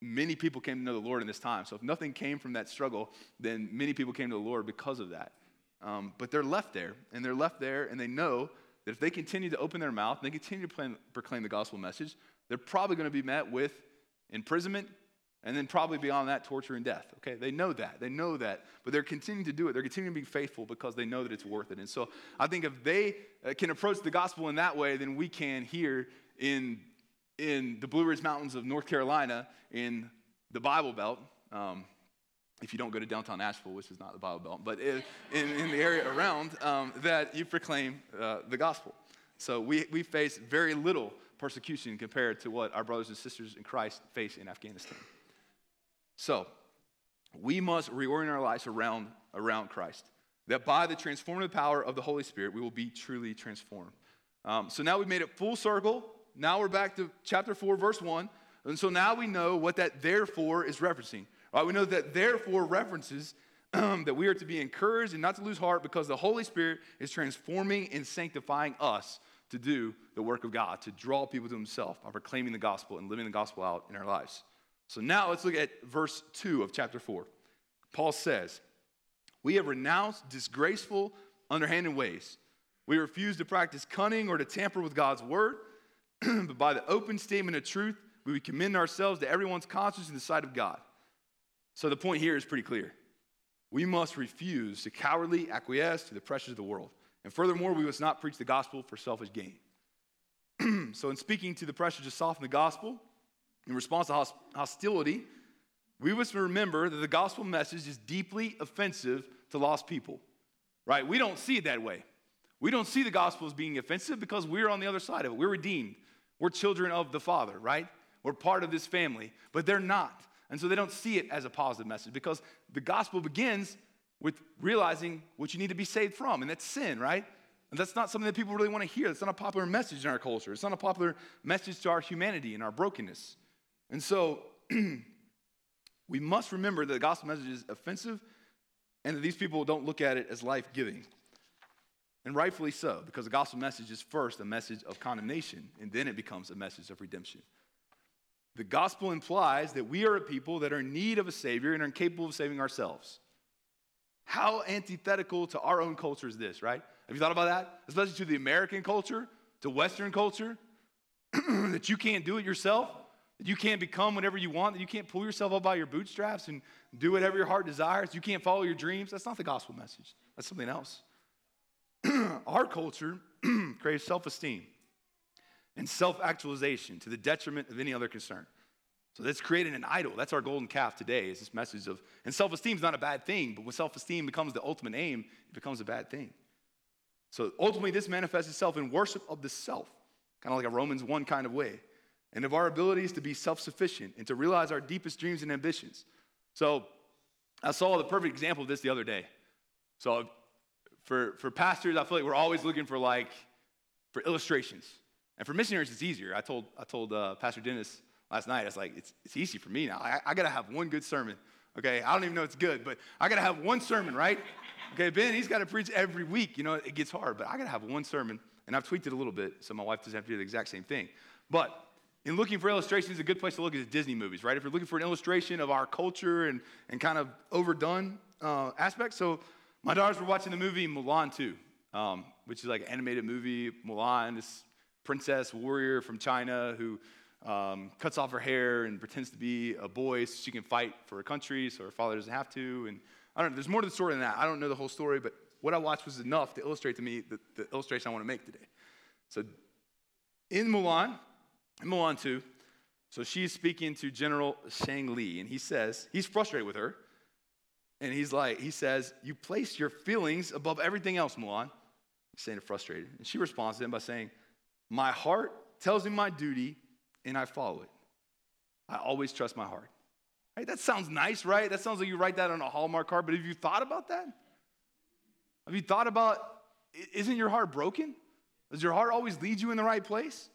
many people came to know the Lord in this time. So if nothing came from that struggle, then many people came to the Lord because of that. Um, but they're left there, and they're left there, and they know that if they continue to open their mouth and they continue to plan, proclaim the gospel message, they're probably going to be met with imprisonment, And then probably beyond that, torture and death. Okay, they know that. They know that. But they're continuing to do it. They're continuing to be faithful because they know that it's worth it. And so I think if they uh, can approach the gospel in that way, then we can here in, in the Blue Ridge Mountains of North Carolina, in the Bible Belt. Um, if you don't go to downtown Asheville, which is not the Bible Belt, but in, in, in the area around, um, that you proclaim uh, the gospel. So we, we face very little persecution compared to what our brothers and sisters in Christ face in Afghanistan. So, we must reorient our lives around, around Christ. That by the transformative power of the Holy Spirit, we will be truly transformed. Um, so now we've made it full circle. Now we're back to chapter 4, verse 1. And so now we know what that therefore is referencing. Right? We know that therefore references um, that we are to be encouraged and not to lose heart because the Holy Spirit is transforming and sanctifying us to do the work of God, to draw people to Himself by proclaiming the gospel and living the gospel out in our lives. So now let's look at verse 2 of chapter 4. Paul says, We have renounced disgraceful, underhanded ways. We refuse to practice cunning or to tamper with God's word, but by the open statement of truth, we commend ourselves to everyone's conscience in the sight of God. So the point here is pretty clear. We must refuse to cowardly acquiesce to the pressures of the world. And furthermore, we must not preach the gospel for selfish gain. so, in speaking to the pressure to soften the gospel, in response to hostility, we must remember that the gospel message is deeply offensive to lost people, right? We don't see it that way. We don't see the gospel as being offensive because we're on the other side of it. We're redeemed. We're children of the Father, right? We're part of this family, but they're not. And so they don't see it as a positive message because the gospel begins with realizing what you need to be saved from, and that's sin, right? And that's not something that people really want to hear. That's not a popular message in our culture. It's not a popular message to our humanity and our brokenness. And so we must remember that the gospel message is offensive and that these people don't look at it as life giving. And rightfully so, because the gospel message is first a message of condemnation, and then it becomes a message of redemption. The gospel implies that we are a people that are in need of a Savior and are incapable of saving ourselves. How antithetical to our own culture is this, right? Have you thought about that? Especially to the American culture, to Western culture, that you can't do it yourself. That you can't become whatever you want, that you can't pull yourself up by your bootstraps and do whatever your heart desires. You can't follow your dreams. That's not the gospel message. That's something else. Our culture craves self esteem and self actualization to the detriment of any other concern. So that's creating an idol. That's our golden calf today, is this message of, and self esteem is not a bad thing, but when self esteem becomes the ultimate aim, it becomes a bad thing. So ultimately, this manifests itself in worship of the self, kind of like a Romans 1 kind of way and of our abilities to be self sufficient and to realize our deepest dreams and ambitions. So, I saw the perfect example of this the other day. So, for, for pastors, I feel like we're always looking for like for illustrations. And for missionaries, it's easier. I told, I told uh, Pastor Dennis last night, I was like, it's, it's easy for me now. I, I got to have one good sermon. Okay, I don't even know it's good, but I got to have one sermon, right? Okay, Ben, he's got to preach every week. You know, it gets hard, but I got to have one sermon. And I've tweaked it a little bit so my wife doesn't have to do the exact same thing. But in looking for illustrations, a good place to look is Disney movies, right? If you're looking for an illustration of our culture and, and kind of overdone uh, aspects. So my daughters were watching the movie Mulan 2, um, which is like an animated movie. Mulan, princess warrior from China who um, cuts off her hair and pretends to be a boy so she can fight for her country so her father doesn't have to. And I don't know, there's more to the story than that. I don't know the whole story, but what I watched was enough to illustrate to me the, the illustration I want to make today. So in Mulan, and Mulan 2. So she's speaking to General Shang Li, and he says, he's frustrated with her. And he's like, he says, You place your feelings above everything else, Mulan. He's saying frustrated. And she responds to him by saying, My heart tells me my duty, and I follow it. I always trust my heart. Right? That sounds nice, right? That sounds like you write that on a Hallmark card, but have you thought about that? Have you thought about, isn't your heart broken? Does your heart always lead you in the right place?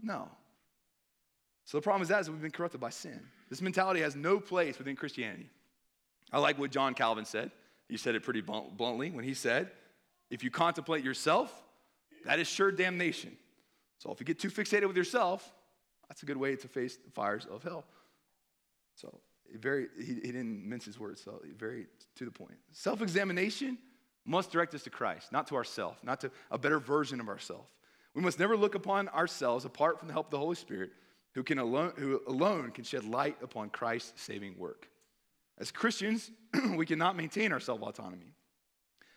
No. So the problem is that is we've been corrupted by sin. This mentality has no place within Christianity. I like what John Calvin said. He said it pretty bluntly when he said, if you contemplate yourself, that is sure damnation. So if you get too fixated with yourself, that's a good way to face the fires of hell. So very, he, he didn't mince his words, so very to the point. Self examination must direct us to Christ, not to ourselves, not to a better version of ourselves. We must never look upon ourselves apart from the help of the Holy Spirit who, can alone, who alone can shed light upon Christ's saving work. As Christians, we cannot maintain our self autonomy.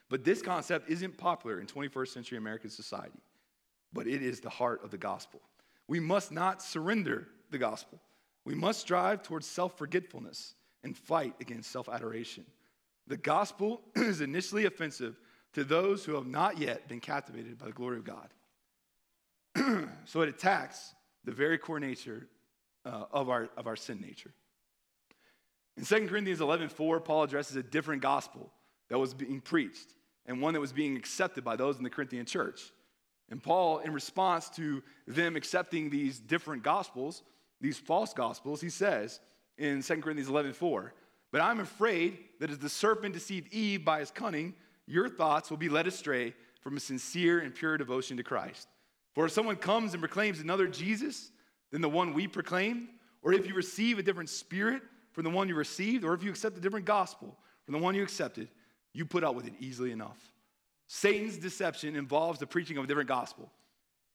But this concept isn't popular in 21st century American society, but it is the heart of the gospel. We must not surrender the gospel. We must strive towards self forgetfulness and fight against self adoration. The gospel is initially offensive to those who have not yet been captivated by the glory of God. so it attacks the very core nature uh, of, our, of our sin nature. In 2 Corinthians 11 4, Paul addresses a different gospel that was being preached and one that was being accepted by those in the Corinthian church. And Paul, in response to them accepting these different gospels, these false gospels, he says in 2 Corinthians 11 4, But I'm afraid that as the serpent deceived Eve by his cunning, your thoughts will be led astray from a sincere and pure devotion to Christ. For if someone comes and proclaims another Jesus than the one we proclaim, or if you receive a different spirit from the one you received, or if you accept a different gospel from the one you accepted, you put up with it easily enough. Satan's deception involves the preaching of a different gospel.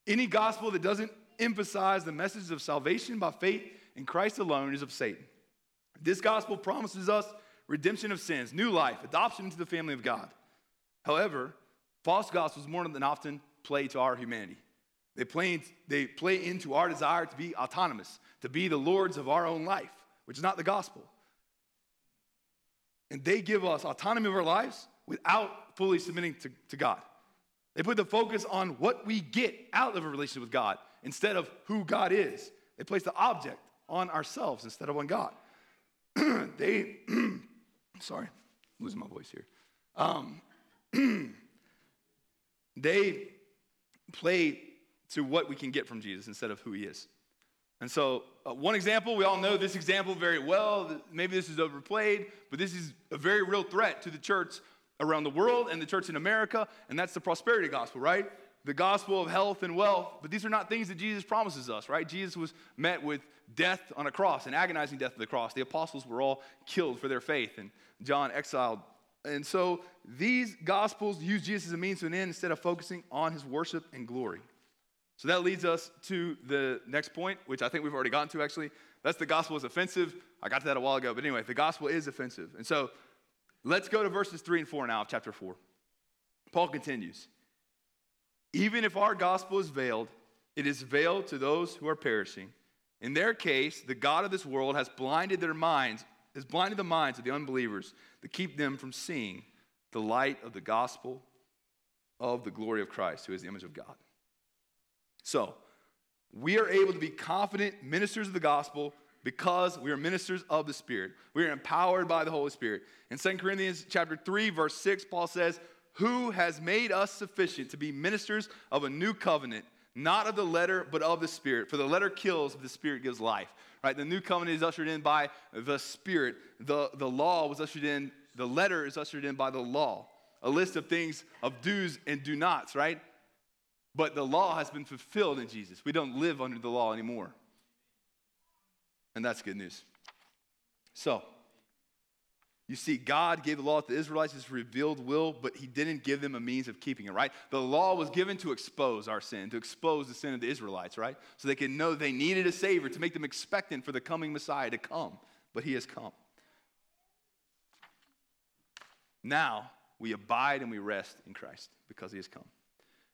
Any gospel that doesn't emphasize the message of salvation by faith in Christ alone is of Satan. This gospel promises us redemption of sins, new life, adoption into the family of God. However, false gospels more than often play to our humanity. They play, they play into our desire to be autonomous, to be the lords of our own life, which is not the gospel. And they give us autonomy of our lives without fully submitting to, to God. They put the focus on what we get out of a relationship with God instead of who God is. They place the object on ourselves instead of on God. they, sorry, I'm losing my voice here. Um, they play to what we can get from Jesus instead of who he is. And so, uh, one example, we all know this example very well. Maybe this is overplayed, but this is a very real threat to the church around the world and the church in America, and that's the prosperity gospel, right? The gospel of health and wealth. But these are not things that Jesus promises us, right? Jesus was met with death on a cross, an agonizing death on the cross. The apostles were all killed for their faith, and John exiled and so these gospels use Jesus as a means to an end instead of focusing on his worship and glory. So that leads us to the next point, which I think we've already gotten to actually. That's the gospel is offensive. I got to that a while ago, but anyway, the gospel is offensive. And so let's go to verses 3 and 4 now of chapter 4. Paul continues Even if our gospel is veiled, it is veiled to those who are perishing. In their case, the God of this world has blinded their minds has blinded the minds of the unbelievers to keep them from seeing the light of the gospel of the glory of Christ, who is the image of God. So, we are able to be confident ministers of the gospel because we are ministers of the Spirit. We are empowered by the Holy Spirit. In 2 Corinthians chapter 3, verse 6, Paul says, Who has made us sufficient to be ministers of a new covenant, not of the letter, but of the Spirit? For the letter kills, but the Spirit gives life. Right? The new covenant is ushered in by the Spirit. The, the law was ushered in, the letter is ushered in by the law. A list of things of do's and do nots, right? But the law has been fulfilled in Jesus. We don't live under the law anymore. And that's good news. So, you see, God gave the law to the Israelites, his revealed will, but he didn't give them a means of keeping it, right? The law was given to expose our sin, to expose the sin of the Israelites, right? So they could know they needed a Savior to make them expectant for the coming Messiah to come, but he has come. Now we abide and we rest in Christ because he has come.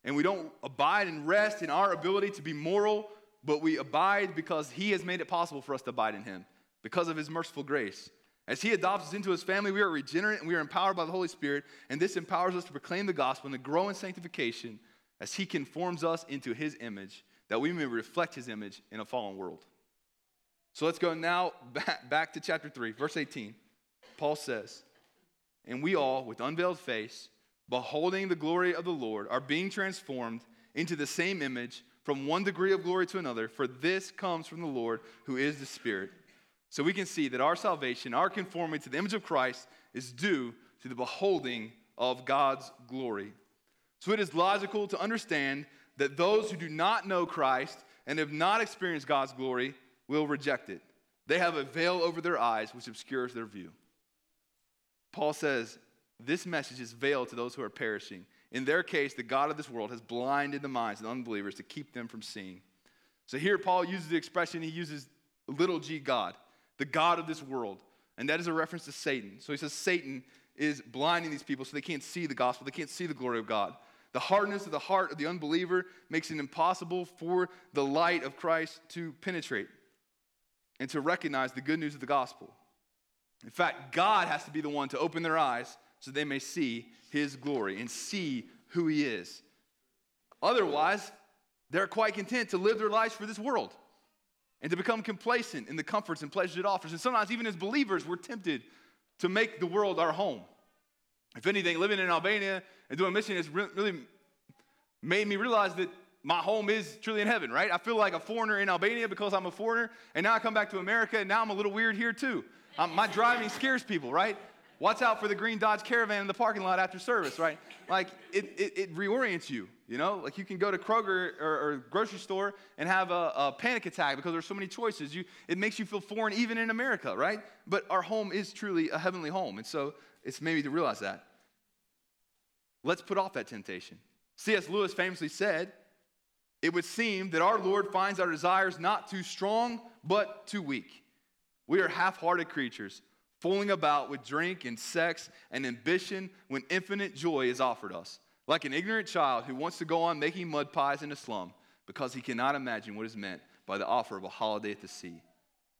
And we don't abide and rest in our ability to be moral, but we abide because he has made it possible for us to abide in him because of his merciful grace. As He adopts us into His family, we are regenerate and we are empowered by the Holy Spirit, and this empowers us to proclaim the gospel and to grow in sanctification as He conforms us into His image, that we may reflect His image in a fallen world. So let's go now back, back to chapter 3, verse 18. Paul says, And we all, with unveiled face, beholding the glory of the Lord, are being transformed into the same image from one degree of glory to another, for this comes from the Lord who is the Spirit. So we can see that our salvation, our conformity to the image of Christ, is due to the beholding of God's glory. So it is logical to understand that those who do not know Christ and have not experienced God's glory will reject it. They have a veil over their eyes which obscures their view. Paul says, This message is veiled to those who are perishing. In their case, the God of this world has blinded the minds of the unbelievers to keep them from seeing. So here, Paul uses the expression, he uses little g God, the God of this world. And that is a reference to Satan. So he says Satan is blinding these people so they can't see the gospel, they can't see the glory of God. The hardness of the heart of the unbeliever makes it impossible for the light of Christ to penetrate and to recognize the good news of the gospel. In fact, God has to be the one to open their eyes so they may see his glory and see who he is. Otherwise, they're quite content to live their lives for this world and to become complacent in the comforts and pleasures it offers. And sometimes, even as believers, we're tempted to make the world our home. If anything, living in Albania and doing mission has really made me realize that my home is truly in heaven, right? I feel like a foreigner in Albania because I'm a foreigner, and now I come back to America, and now I'm a little weird here too. My driving scares people, right? Watch out for the green Dodge Caravan in the parking lot after service, right? Like it, it, it reorients you, you know? Like you can go to Kroger or, or grocery store and have a, a, panic attack because there's so many choices. You, it makes you feel foreign even in America, right? But our home is truly a heavenly home. And so it's maybe to realize that. Let's put off that temptation. C.S. Lewis famously said, It would seem that our Lord finds our desires not too strong, but too weak. We are half hearted creatures fooling about with drink and sex and ambition when infinite joy is offered us. Like an ignorant child who wants to go on making mud pies in a slum because he cannot imagine what is meant by the offer of a holiday at the sea.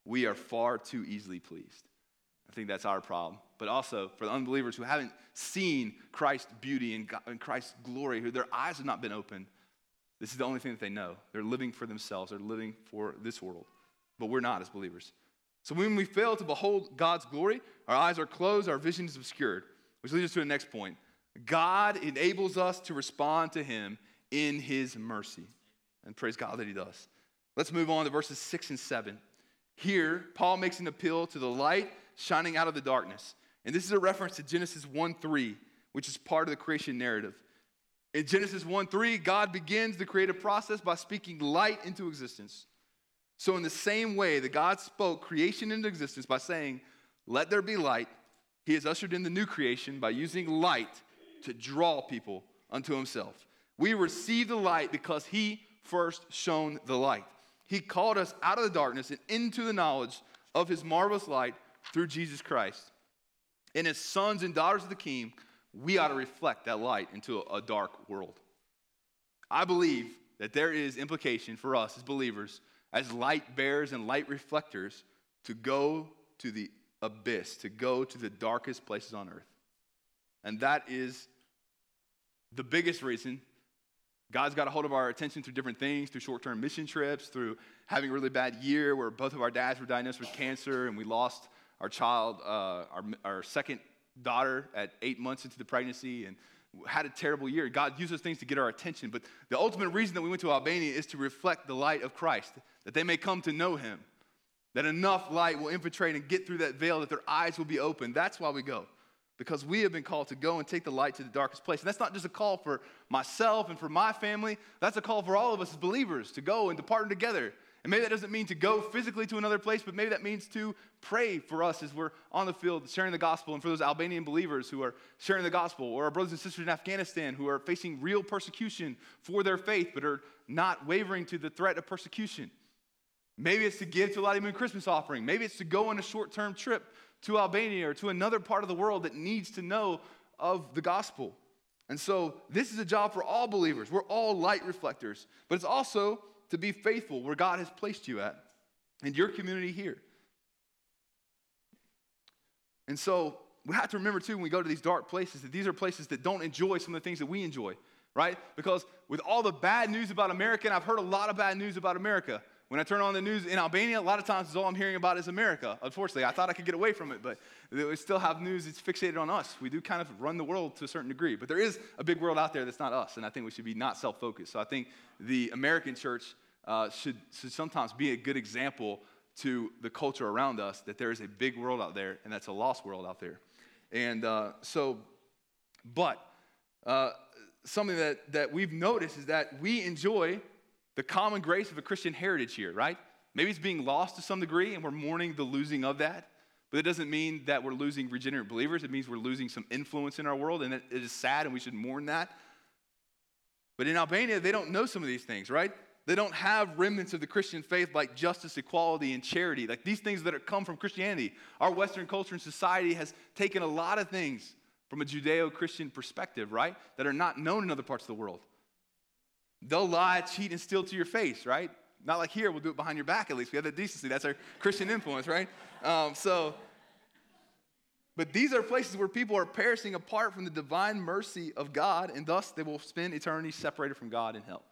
We are far too easily pleased. I think that's our problem. But also for the unbelievers who haven't seen Christ's beauty and, and Christ's glory, who their eyes have not been opened, this is the only thing that they know. They're living for themselves, they're living for this world. But we're not as believers. So when we fail to behold God's glory, our eyes are closed, our vision is obscured. Which leads us to the next point. God enables us to respond to Him in His mercy. And praise God that He does. Let's move on to verses 6 and 7. Here, Paul makes an appeal to the light shining out of the darkness. And this is a reference to Genesis 1 3, which is part of the creation narrative. In Genesis 1 3, God begins the creative process by speaking light into existence. So, in the same way that God spoke creation into existence by saying, Let there be light, he has ushered in the new creation by using light to draw people unto himself. We receive the light because he first shone the light. He called us out of the darkness and into the knowledge of his marvelous light through Jesus Christ. And as sons and daughters of the King, we ought to reflect that light into a dark world. I believe that there is implication for us as believers as light bearers and light reflectors to go to the abyss, to go to the darkest places on earth. And that is the biggest reason God's got a hold of our attention through different things, through short term mission trips, through having a really bad year where both of our dads were diagnosed with cancer and we lost our child, uh, our, our second daughter at eight months into the pregnancy. And had a terrible year. God used those things to get our attention. But the ultimate reason that we went to Albania is to reflect the light of Christ, that they may come to know him, that enough light will infiltrate and get through that veil, that their eyes will be open. That's why we go. Because we have been called to go and take the light to the darkest place. And that's not just a call for myself and for my family, that's a call for all of us as believers to go and to partner together and maybe that doesn't mean to go physically to another place, but maybe that means to pray for us as we're on the field sharing the gospel, and for those Albanian believers who are sharing the gospel, or our brothers and sisters in Afghanistan who are facing real persecution for their faith, but are not wavering to the threat of persecution. Maybe it's to give to a Lottie Moon Christmas offering. Maybe it's to go on a short term trip to Albania or to another part of the world that needs to know of the gospel. And so, this is a job for all believers. We're all light reflectors, but it's also to be faithful where God has placed you at and your community here. And so we have to remember too when we go to these dark places that these are places that don't enjoy some of the things that we enjoy, right? Because with all the bad news about America, and I've heard a lot of bad news about America. When I turn on the news in Albania, a lot of times all I'm hearing about is America. Unfortunately, I thought I could get away from it, but we still have news that's fixated on us. We do kind of run the world to a certain degree, but there is a big world out there that's not us, and I think we should be not self focused. So I think the American church uh, should, should sometimes be a good example to the culture around us that there is a big world out there, and that's a lost world out there. And uh, so, but uh, something that, that we've noticed is that we enjoy the common grace of a Christian heritage here, right? Maybe it's being lost to some degree, and we're mourning the losing of that. But it doesn't mean that we're losing regenerate believers. It means we're losing some influence in our world, and it is sad, and we should mourn that. But in Albania, they don't know some of these things, right? They don't have remnants of the Christian faith like justice, equality, and charity, like these things that come from Christianity. Our Western culture and society has taken a lot of things from a Judeo Christian perspective, right, that are not known in other parts of the world. They'll lie, cheat, and steal to your face, right? Not like here, we'll do it behind your back at least. We have that decency. That's our Christian influence, right? Um, so, but these are places where people are perishing apart from the divine mercy of God, and thus they will spend eternity separated from God in hell.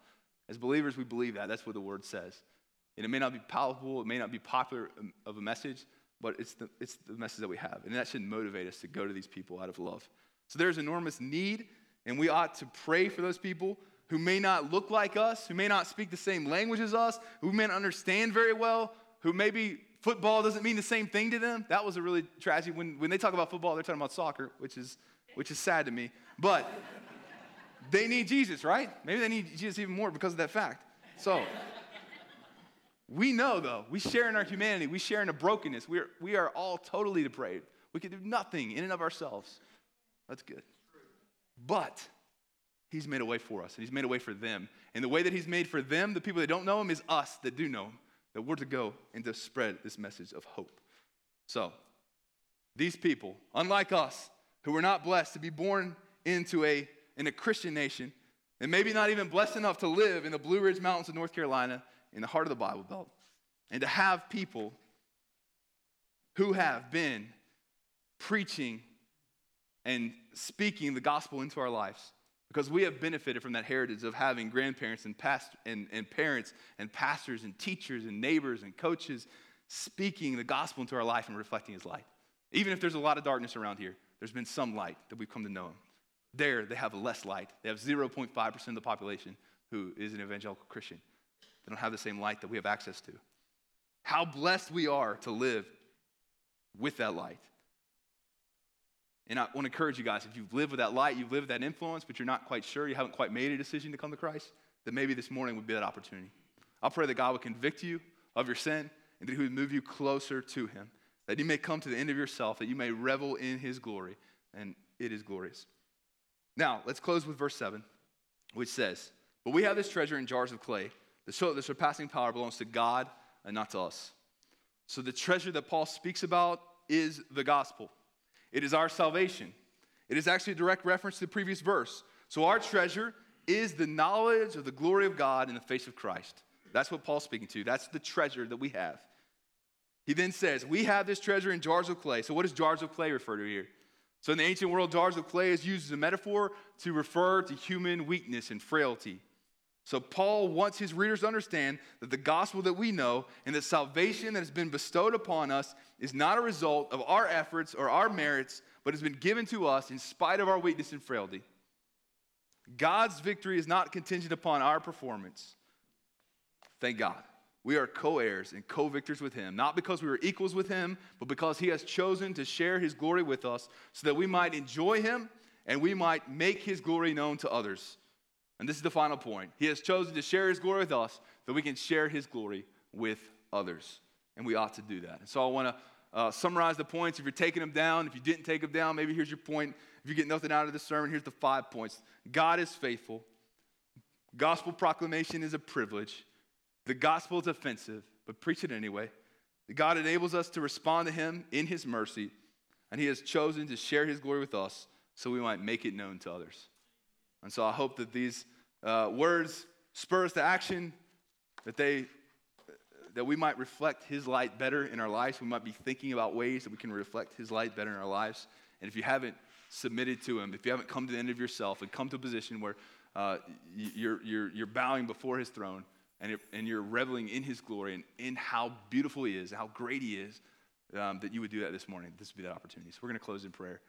As believers, we believe that. That's what the word says. And it may not be palatable, it may not be popular um, of a message, but it's the, it's the message that we have. And that should motivate us to go to these people out of love. So there's enormous need, and we ought to pray for those people who may not look like us, who may not speak the same language as us, who may not understand very well, who maybe football doesn't mean the same thing to them. That was a really tragic when, when they talk about football, they're talking about soccer, which is which is sad to me. But they need Jesus, right? Maybe they need Jesus even more because of that fact. So we know though, we share in our humanity, we share in a brokenness. We are, we are all totally depraved. We can do nothing in and of ourselves. That's good. But He's made a way for us, and He's made a way for them. And the way that He's made for them, the people that don't know Him, is us that do know Him, that we're to go and to spread this message of hope. So, these people, unlike us, who were not blessed to be born into a, in a Christian nation, and maybe not even blessed enough to live in the Blue Ridge Mountains of North Carolina, in the heart of the Bible Belt, and to have people who have been preaching and speaking the gospel into our lives because we have benefited from that heritage of having grandparents and, past, and, and parents and pastors and teachers and neighbors and coaches speaking the gospel into our life and reflecting his light. Even if there's a lot of darkness around here, there's been some light that we've come to know him. There, they have less light. They have 0.5% of the population who is an evangelical Christian. They don't have the same light that we have access to. How blessed we are to live with that light. And I want to encourage you guys if you've lived with that light, you've lived with that influence, but you're not quite sure, you haven't quite made a decision to come to Christ, then maybe this morning would be that opportunity. I'll pray that God would convict you of your sin and that He would move you closer to Him, that you may come to the end of yourself, that you may revel in His glory, and it is glorious. Now, let's close with verse 7, which says, But we have this treasure in jars of clay, the, the surpassing power belongs to God and not to us. So the treasure that Paul speaks about is the gospel. It is our salvation. It is actually a direct reference to the previous verse. So our treasure is the knowledge of the glory of God in the face of Christ. That's what Paul's speaking to. That's the treasure that we have. He then says, We have this treasure in jars of clay. So, what does jars of clay refer to here? So, in the ancient world, jars of clay is used as a metaphor to refer to human weakness and frailty. So, Paul wants his readers to understand that the gospel that we know and the salvation that has been bestowed upon us is not a result of our efforts or our merits, but has been given to us in spite of our weakness and frailty. God's victory is not contingent upon our performance. Thank God. We are co heirs and co victors with Him, not because we were equals with Him, but because He has chosen to share His glory with us so that we might enjoy Him and we might make His glory known to others. And this is the final point. He has chosen to share his glory with us that we can share his glory with others. And we ought to do that. And so I want to uh, summarize the points. If you're taking them down, if you didn't take them down, maybe here's your point. If you get nothing out of the sermon, here's the five points God is faithful. Gospel proclamation is a privilege. The gospel is offensive, but preach it anyway. God enables us to respond to him in his mercy, and he has chosen to share his glory with us so we might make it known to others. And so I hope that these uh, words spur us to action, that they that we might reflect his light better in our lives. We might be thinking about ways that we can reflect his light better in our lives. And if you haven't submitted to him, if you haven't come to the end of yourself and come to a position where uh, you're, you're, you're bowing before his throne and, it, and you're reveling in his glory and in how beautiful he is, how great he is, um, that you would do that this morning. This would be that opportunity. So we're going to close in prayer.